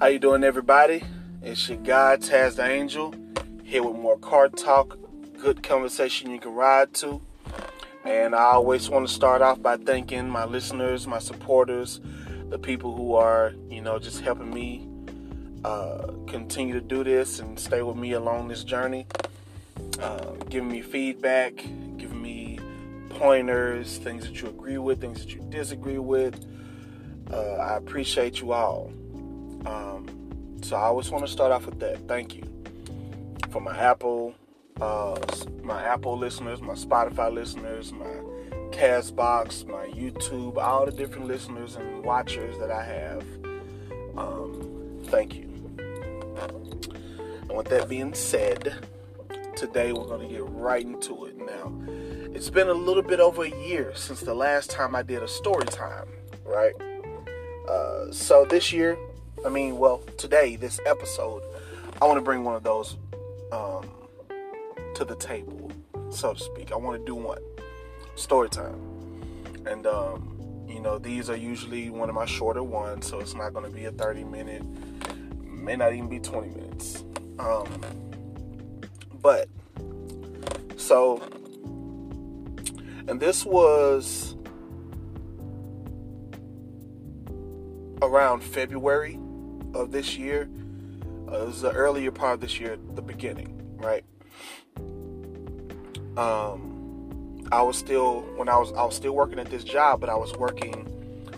How you doing, everybody? It's your God, Tazz the Angel, here with more car talk, good conversation you can ride to. And I always want to start off by thanking my listeners, my supporters, the people who are, you know, just helping me uh, continue to do this and stay with me along this journey, uh, giving me feedback, giving me pointers, things that you agree with, things that you disagree with. Uh, I appreciate you all. Um, so I always want to start off with that. Thank you for my Apple, uh, my Apple listeners, my Spotify listeners, my Castbox, my YouTube, all the different listeners and watchers that I have. Um, thank you. And with that being said, today we're going to get right into it. Now, it's been a little bit over a year since the last time I did a story time, right? Uh, so this year, I mean, well, today, this episode, I want to bring one of those um, to the table, so to speak. I want to do one story time, and um, you know, these are usually one of my shorter ones, so it's not going to be a 30 minute, may not even be 20 minutes. Um, but so, and this was around February of this year. Uh, it was the earlier part of this year, the beginning, right? Um, I was still when I was I was still working at this job, but I was working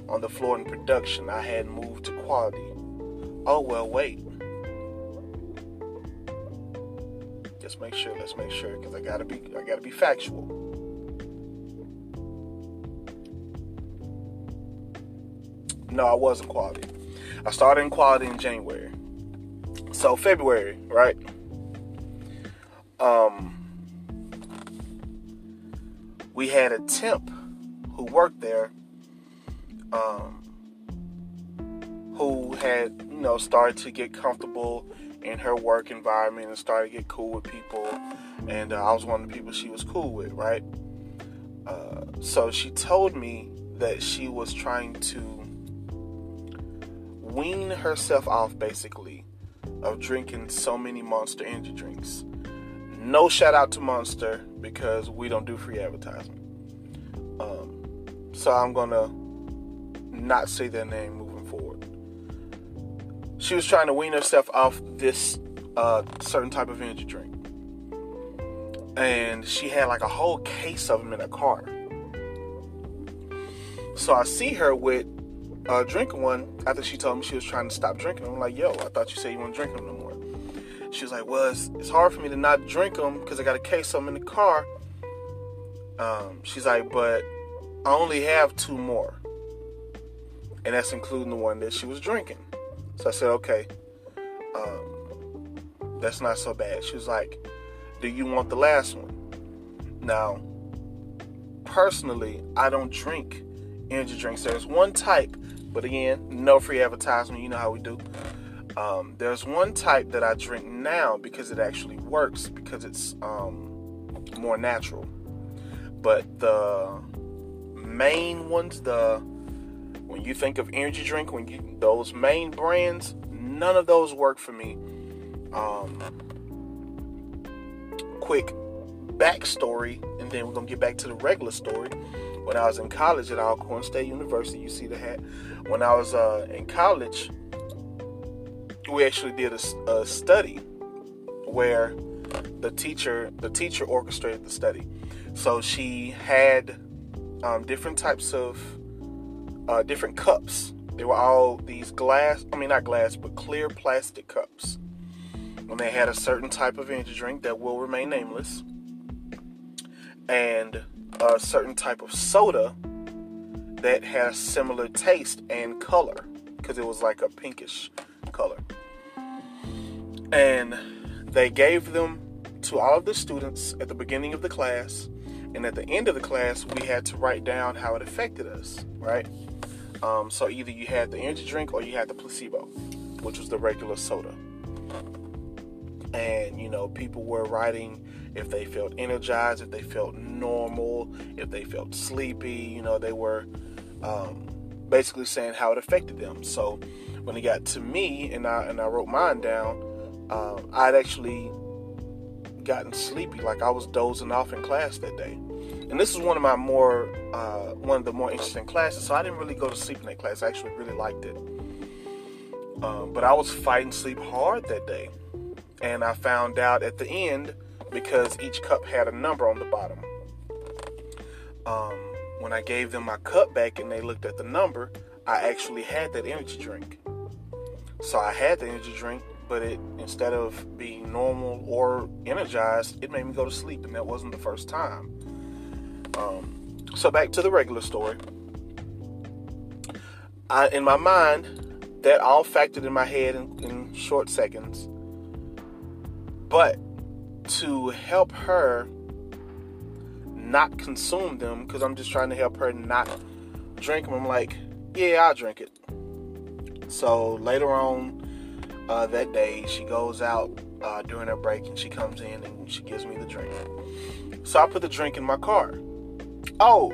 on the floor in production. I had moved to quality. Oh well, wait. Let's make sure. Let's make sure because I gotta be I gotta be factual. No, I wasn't quality. I started in quality in January. So February, right? Um we had a temp who worked there um who had, you know, started to get comfortable in her work environment and started to get cool with people and uh, I was one of the people she was cool with, right? Uh, so she told me that she was trying to wean herself off basically of drinking so many monster energy drinks. No shout out to Monster because we don't do free advertisement. Um, so I'm gonna not say their name moving forward. She was trying to wean herself off this uh, certain type of energy drink, and she had like a whole case of them in her car. So I see her with uh, drinking one after she told me she was trying to stop drinking. I'm like, yo, I thought you said you weren't drinking them no more. She was like, well, it's, it's hard for me to not drink them because I got a case of them in the car. Um, she's like, but I only have two more. And that's including the one that she was drinking. So I said, okay, um, that's not so bad. She was like, do you want the last one? Now, personally, I don't drink energy drinks. There's one type but again, no free advertisement. You know how we do. Um, there's one type that I drink now because it actually works because it's um, more natural. But the main ones, the when you think of energy drink, when you those main brands, none of those work for me. Um, quick backstory, and then we're gonna get back to the regular story when I was in college at Alcorn State University. You see the hat. When I was uh, in college, we actually did a, a, study where the teacher the teacher orchestrated the study. So she had um, different types of uh, different cups. They were all these glass, I mean not glass, but clear plastic cups. And they had a certain type of energy drink that will remain nameless. And a certain type of soda that has similar taste and color because it was like a pinkish color. And they gave them to all of the students at the beginning of the class. And at the end of the class, we had to write down how it affected us, right? Um, so either you had the energy drink or you had the placebo, which was the regular soda. And, you know, people were writing if they felt energized, if they felt normal, if they felt sleepy. You know, they were um, basically saying how it affected them. So when it got to me and I and I wrote mine down, uh, I'd actually gotten sleepy, like I was dozing off in class that day. And this is one of my more uh, one of the more interesting classes, so I didn't really go to sleep in that class. I actually really liked it. Um, but I was fighting sleep hard that day, and I found out at the end because each cup had a number on the bottom. Um, when I gave them my cup back and they looked at the number, I actually had that energy drink. So I had the energy drink, but it instead of being normal or energized, it made me go to sleep, and that wasn't the first time. Um, so back to the regular story. I, in my mind, that all factored in my head in, in short seconds. But to help her not consume them, because I'm just trying to help her not drink them, I'm like, yeah, I'll drink it. So later on uh, that day, she goes out uh, during her break and she comes in and she gives me the drink. So I put the drink in my car. Oh,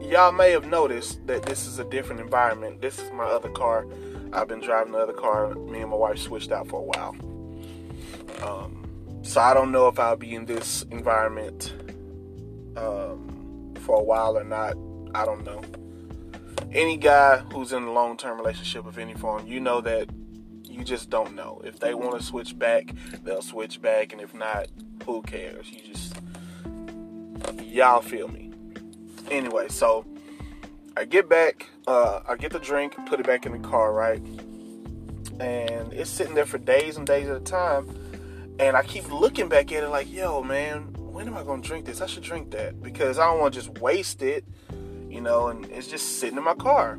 y'all may have noticed that this is a different environment. This is my other car. I've been driving the other car. Me and my wife switched out for a while. Um, so I don't know if I'll be in this environment um, for a while or not. I don't know any guy who's in a long term relationship of any form, you know that you just don't know. If they want to switch back, they'll switch back, and if not, who cares? You just y'all feel me. Anyway, so I get back, uh, I get the drink, put it back in the car, right? And it's sitting there for days and days at a time. And I keep looking back at it like, yo, man, when am I gonna drink this? I should drink that because I don't want to just waste it you know, and it's just sitting in my car.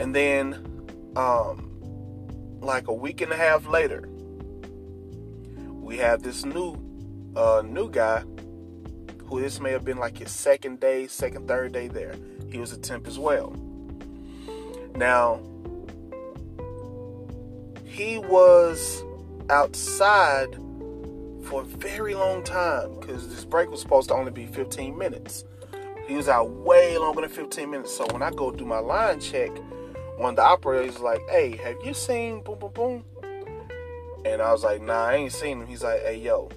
And then, um, like a week and a half later, we have this new, uh, new guy who this may have been like his second day, second, third day there. He was a temp as well. Now, he was outside for a very long time because this break was supposed to only be 15 minutes. He was out way longer than 15 minutes. So when I go do my line check, one of the operators is like, hey, have you seen boom boom boom? And I was like, nah, I ain't seen him. He's like, hey, yo,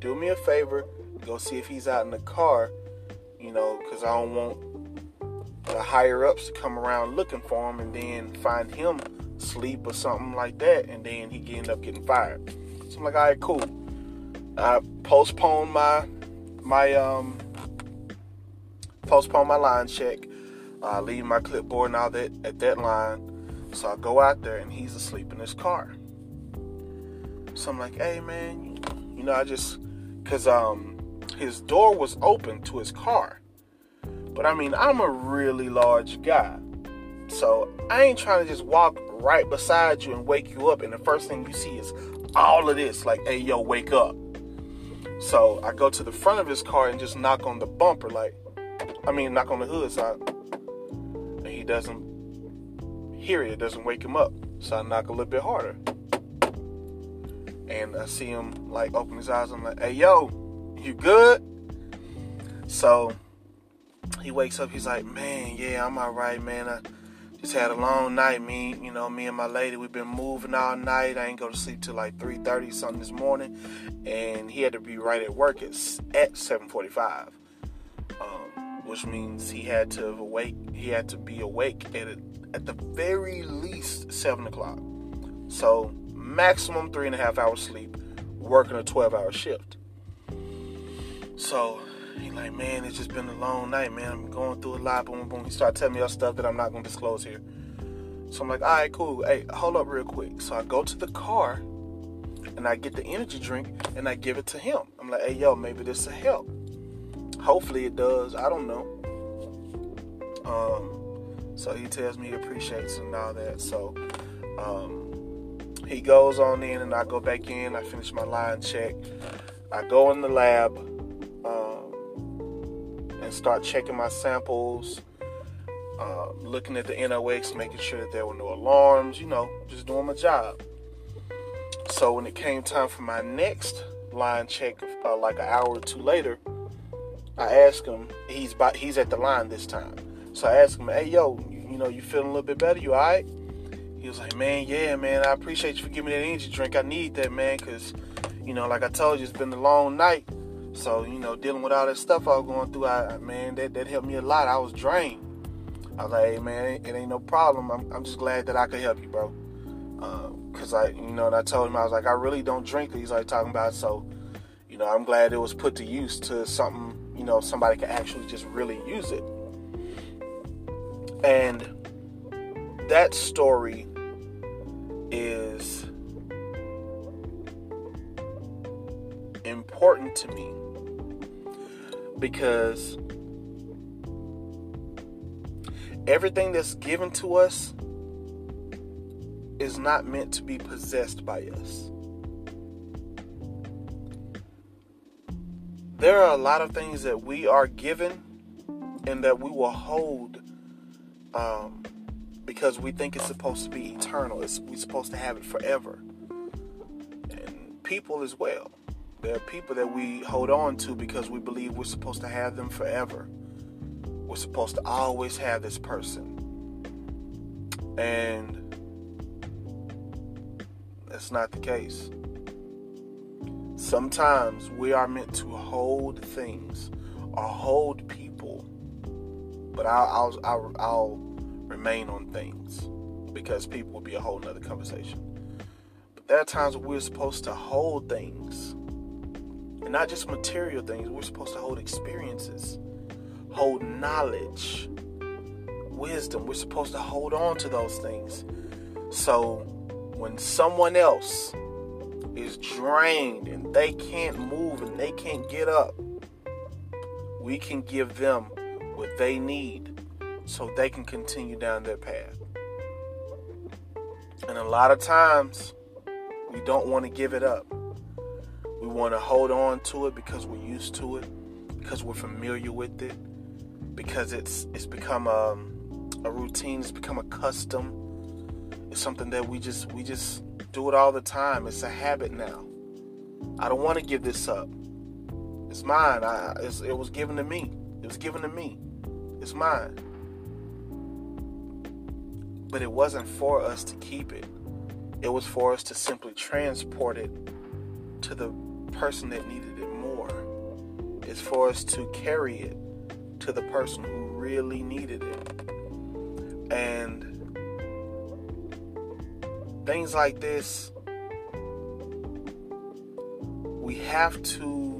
do me a favor, go see if he's out in the car, you know, because I don't want the higher ups to come around looking for him and then find him sleep or something like that, and then he ended up getting fired. So I'm like, all right, cool. I postponed my my um postpone my line check, uh, leave my clipboard and all that at that line. So I go out there and he's asleep in his car. So I'm like, hey man, you know, I just, cause um, his door was open to his car. But I mean, I'm a really large guy. So I ain't trying to just walk right beside you and wake you up, and the first thing you see is all of this, like, hey, yo, wake up. So I go to the front of his car and just knock on the bumper, like, I mean, knock on the hood side, and he doesn't hear it. It doesn't wake him up. So I knock a little bit harder, and I see him like open his eyes. I'm like, "Hey, yo, you good?" So he wakes up. He's like, "Man, yeah, I'm all right, man. I just had a long night. Me, you know, me and my lady, we've been moving all night. I ain't go to sleep till like 3:30 something this morning, and he had to be right at work at at 7:45." Um, which means he had to awake. He had to be awake at a, at the very least seven o'clock. So maximum three and a half hours sleep, working a twelve hour shift. So he like, man, it's just been a long night, man. I'm going through a lot. Boom, boom. He started telling me all stuff that I'm not gonna disclose here. So I'm like, all right, cool. Hey, hold up real quick. So I go to the car and I get the energy drink and I give it to him. I'm like, hey, yo, maybe this will help. Hopefully it does. I don't know. Um, so he tells me he appreciates and all that. So um, he goes on in, and I go back in. I finish my line check. I go in the lab and start checking my samples, uh, looking at the NOx, making sure that there were no alarms. You know, just doing my job. So when it came time for my next line check, uh, like an hour or two later, I ask him. He's by, he's at the line this time. So I ask him, "Hey, yo, you you know, you feeling a little bit better? You all right? He was like, man, yeah, man, I appreciate you for giving me that energy drink. I need that, man, because, you know, like I told you, it's been a long night. So, you know, dealing with all that stuff I was going through, I, man, that, that helped me a lot. I was drained. I was like, hey, man, it ain't no problem. I'm, I'm just glad that I could help you, bro. Because, uh, I, you know, and I told him, I was like, I really don't drink. He's like talking about, so, you know, I'm glad it was put to use to something, you know, somebody could actually just really use it. And that story is important to me because everything that's given to us is not meant to be possessed by us. There are a lot of things that we are given and that we will hold um, because we think it's supposed to be eternal. It's, we're supposed to have it forever. And people as well. There are people that we hold on to because we believe we're supposed to have them forever. We're supposed to always have this person. And that's not the case. Sometimes we are meant to hold things or hold people, but I'll, I'll, I'll, I'll remain on things because people will be a whole nother conversation. But there are times we're supposed to hold things and not just material things, we're supposed to hold experiences, hold knowledge, wisdom. We're supposed to hold on to those things. So when someone else is drained and they can't move and they can't get up, we can give them what they need so they can continue down their path. And a lot of times, we don't want to give it up. We want to hold on to it because we're used to it, because we're familiar with it, because it's it's become a, a routine, it's become a custom. It's something that we just we just do it all the time. It's a habit now. I don't want to give this up. It's mine. I, it's, it was given to me. It was given to me. It's mine. But it wasn't for us to keep it. It was for us to simply transport it to the person that needed it more. is for us to carry it to the person who really needed it. And things like this, we have to,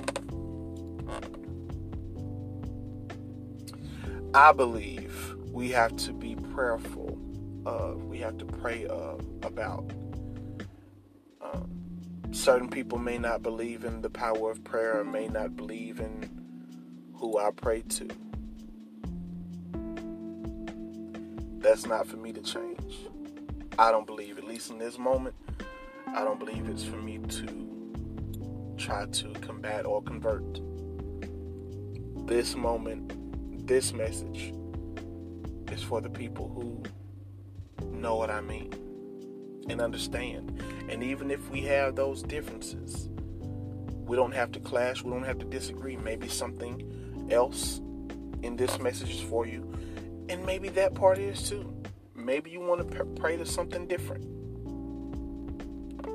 I believe, we have to be prayerful. Uh, we have to pray uh, about certain people may not believe in the power of prayer or may not believe in who I pray to. That's not for me to change. I don't believe, at least in this moment, I don't believe it's for me to try to combat or convert. This moment, this message is for the people who know what I mean and understand. And even if we have those differences, we don't have to clash, we don't have to disagree. Maybe something else in this message is for you, and maybe that part is too. Maybe you want to pray to something different.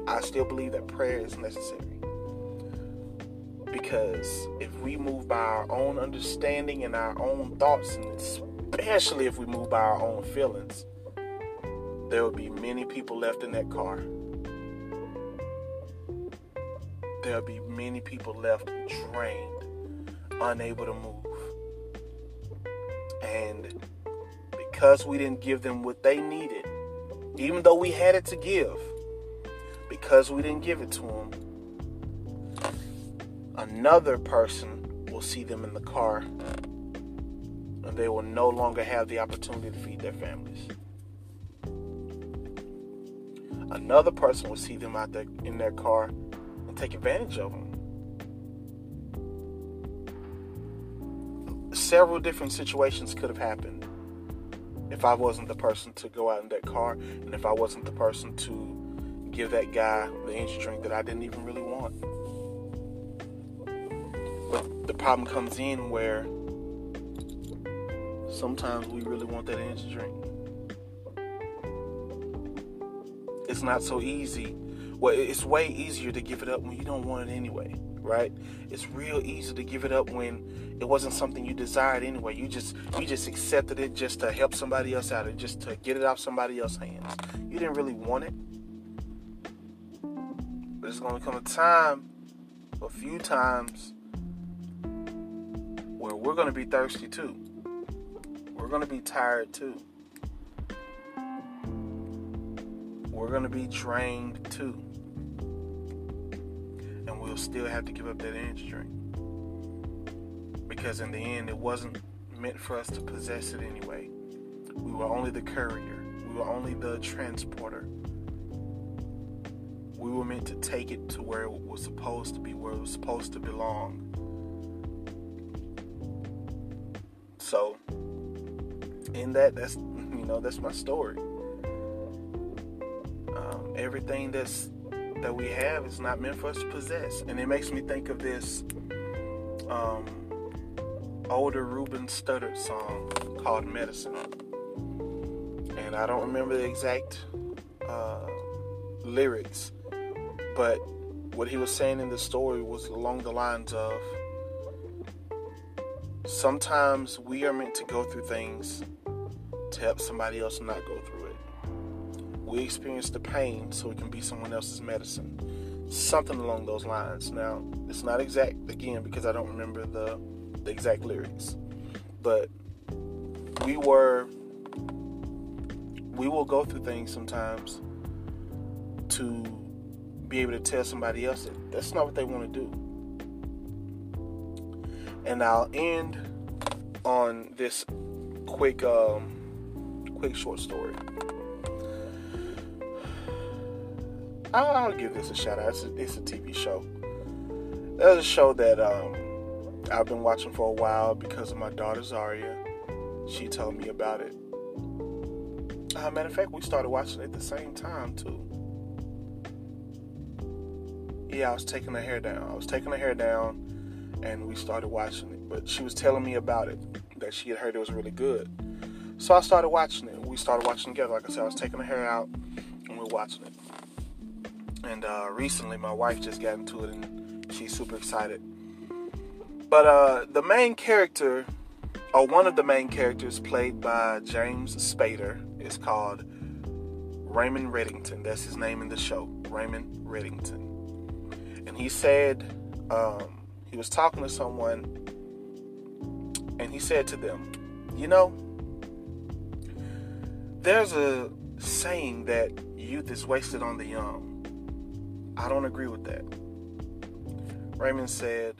I still believe that prayer is necessary. Because if we move by our own understanding and our own thoughts, and especially if we move by our own feelings, there will be many people left in that car. There'll be many people left drained, unable to move. And because we didn't give them what they needed, even though we had it to give, because we didn't give it to them, another person will see them in the car and they will no longer have the opportunity to feed their families another person will see them out there in their car and take advantage of them. Several different situations could have happened if I wasn't the person to go out in that car and if I wasn't the person to give that guy the energy drink that I didn't even really want. But the problem comes in where sometimes we really want that energy drink. It's not so easy. Well, it's way easier to give it up when you don't want it anyway, right? It's real easy to give it up when it wasn't something you desired anyway. You just you just accepted it just to help somebody else out, and just to get it off somebody else's hands. You didn't really want it, but it's gonna come a time, a few times, where we're gonna be thirsty too. We're gonna be tired too. We're going to be drained too. And we'll still have to give up that energy drink. Because in the end, it wasn't meant for us to possess it anyway. We were only the courier, we were only the transporter. We were meant to take it to where it was supposed to be, where it was supposed to belong. So, in that, that's you know, that's my story everything that's that we have is not meant for us to possess. And it makes me think of this um, older Ruben Studdard song called Medicine. And I don't remember the exact uh, lyrics, but what he was saying in the story was along the lines of sometimes we are meant to go through things to help somebody else not go through we experience the pain so it can be someone else's medicine. Something along those lines. Now, it's not exact again because I don't remember the, the exact lyrics. But we were we will go through things sometimes to be able to tell somebody else that that's not what they want to do. And I'll end on this quick um quick short story. I'll, give this a shout out. It's a, it's a TV show. There's a show that um, I've been watching for a while because of my daughter Zaria. She told me about it. Uh, matter of fact, we started watching it at the same time too. Yeah, I was taking her hair down. I was taking her hair down, and we started watching it. But she was telling me about it that she had heard it was really good. So I started watching it. We started watching together. Like I said, I was taking her hair out, and we were watching it. And uh, recently, my wife just got into it, and she's super excited. But uh, the main character, or one of the main characters, played by James Spader, is called Raymond Reddington. That's his name in the show, Raymond Reddington. And he said um, he was talking to someone, and he said to them, "You know, there's a saying that youth is wasted on the young." I don't agree with that. Raymond said,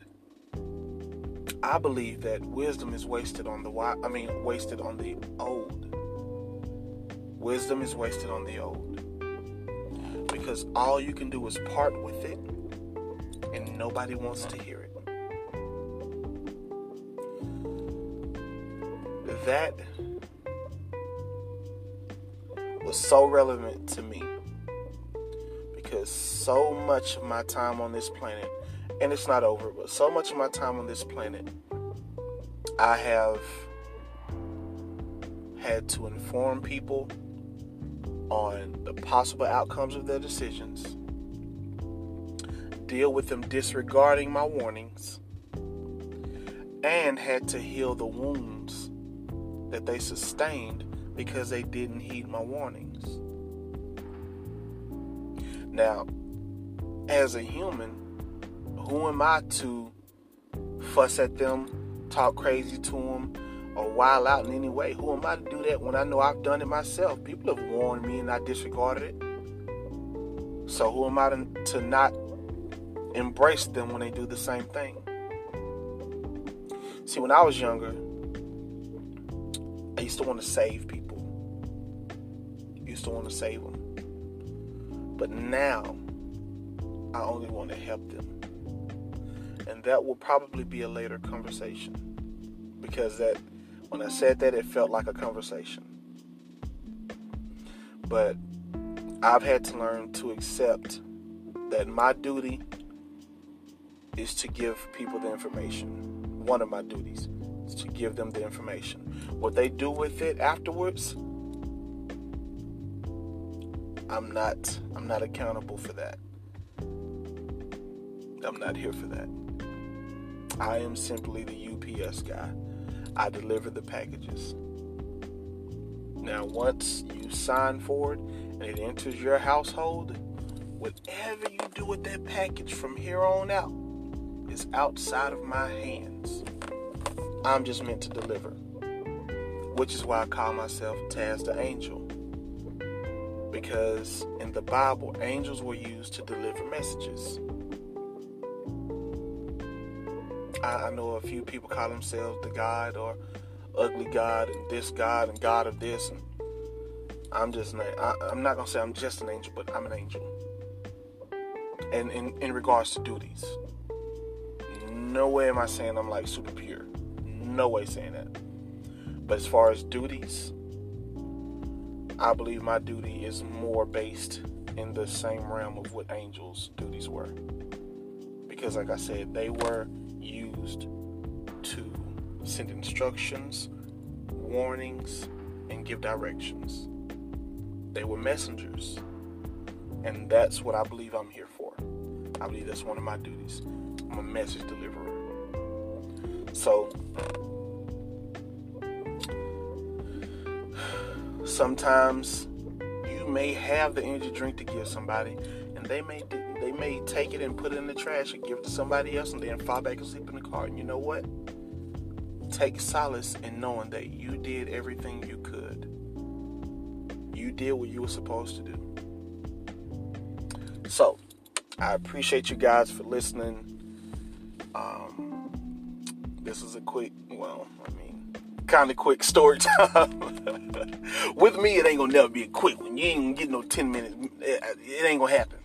I believe that wisdom is wasted on the I mean wasted on the old. Wisdom is wasted on the old. Because all you can do is part with it and nobody wants to hear it. That was so relevant to me so much of my time on this planet, and it's not over, but so much of my time on this planet, I have had to inform people on the possible outcomes of their decisions, deal with them disregarding my warnings, and had to heal the wounds that they sustained because they didn't heed my warnings. Now, as a human, who am I to fuss at them, talk crazy to them, or wild out in any way? Who am I to do that when I know I've done it myself? People have warned me and I disregarded it. So who am I to, not embrace them when they do the same thing? See, when I was younger, I used to want to save people. I used to want to save them. But now, I only want to help them. And that will probably be a later conversation. Because that when I said that it felt like a conversation. But I've had to learn to accept that my duty is to give people the information. One of my duties is to give them the information. What they do with it afterwards, I'm not I'm not accountable for that. I'm not here for that. I am simply the UPS guy. I deliver the packages. Now, once you sign for it and it enters your household, whatever you do with that package from here on out is outside of my hands. I'm just meant to deliver, which is why I call myself Tazz the Angel. Because in the Bible, angels were used to deliver messages. I, I know a few people call themselves the God or ugly God and this God and God of this. And I'm just, I, I'm not to say I'm just an angel, but I'm an angel. And in, in regards to duties, no way am I saying I'm like super pure. No way saying that. But as far as duties, I believe my duty is more based in the same realm of what angels' duties were. Because, like I said, they were used to send instructions, warnings, and give directions. They were messengers. And that's what I believe I'm here for. I believe that's one of my duties. I'm a message deliverer. So, sometimes you may have the energy drink to give somebody, and they may may take it and put it in the trash and give it to somebody else, and then fall back asleep in the car. And you know what? Take solace in knowing that you did everything you could. You did what you were supposed to do. So, I appreciate you guys for listening. Um, this is a quick, well, I mean, kind of quick story time. With me, it ain't gonna never be a quick one. You ain't gonna get no 10 minutes. It ain't gonna happen.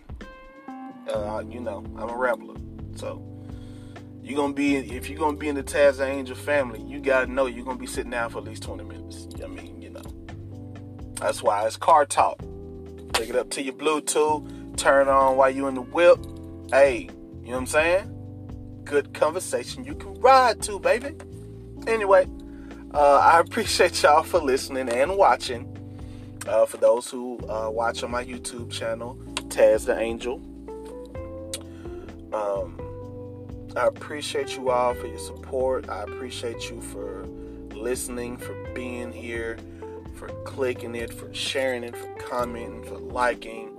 Uh, you know, I'm a rambler. So, you're gonna be, if you're gonna be in the Tazz Angel family, you gotta know you're gonna be sitting down for at least 20 minutes. I mean, you know. That's why it's car talk. Take it up to your Bluetooth turn on while you in the whip. Hey, you know what I'm saying? Good conversation you can ride to, baby. Anyway, uh, I appreciate y'all for listening and watching. Uh, for those who uh, watch on my YouTube channel, Tazz the Angel. Um, I appreciate you all for your support. I appreciate you for listening, for being here, for clicking it, for sharing it, for commenting, for liking.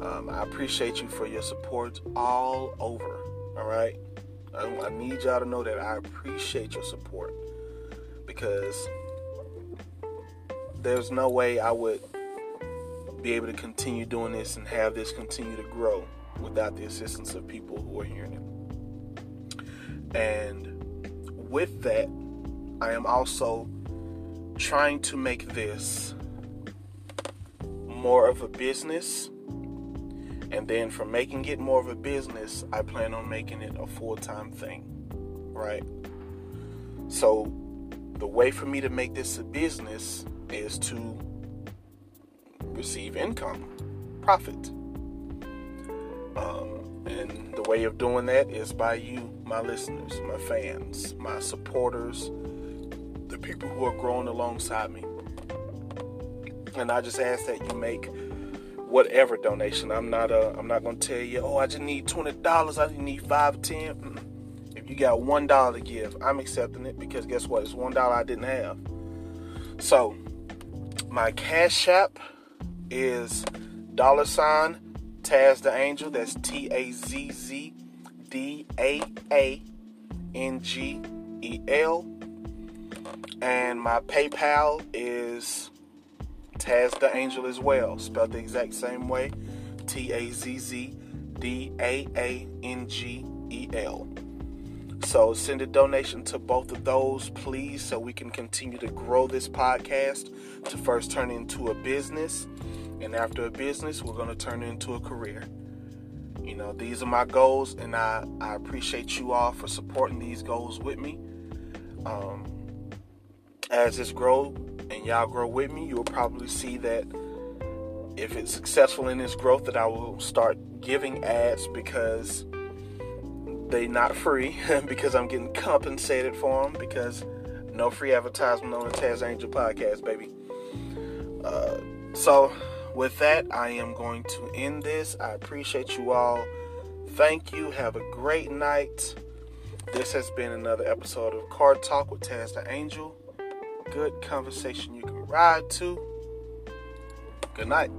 Um, I appreciate you for your support all over. All right. I, I need y'all to know that I appreciate your support because there's no way I would be able to continue doing this and have this continue to grow without the assistance of people who are hearing it. And with that, I am also trying to make this more of a business and then from making it more of a business, I plan on making it a full time thing. Right? So, the way for me to make this a business is to receive income, profit. Um, and the way of doing that is by you, my listeners, my fans, my supporters, the people who are growing alongside me. And I just ask that you make whatever donation. I'm not uh, I'm not gonna tell you, oh, I just need twenty dollars. I just need five, ten. If you got one dollar to give, I'm accepting it because guess what? It's one dollar I didn't have. So my cash app is dollar sign Tazz the Angel. That's T A Z Z D A A N G E L. And my PayPal is Tazz the Angel as well, spelled the exact same way T A Z Z D A A N G E L. So send a donation to both of those, please, so we can continue to grow this podcast to first turn into a business. And after a business, we're going to turn it into a career. You know, these are my goals, and I, I appreciate you all for supporting these goals with me. Um, as this grows, and y'all grow with me, you'll probably see that if it's successful in its growth, that I will start giving ads because they not free because I'm getting compensated for them because no free advertisement on the Tazz Angel podcast, baby. Uh, so with that, I am going to end this. I appreciate you all. Thank you. Have a great night. This has been another episode of Car Talk with Tazz the Angel. Good conversation you can ride to. Good night.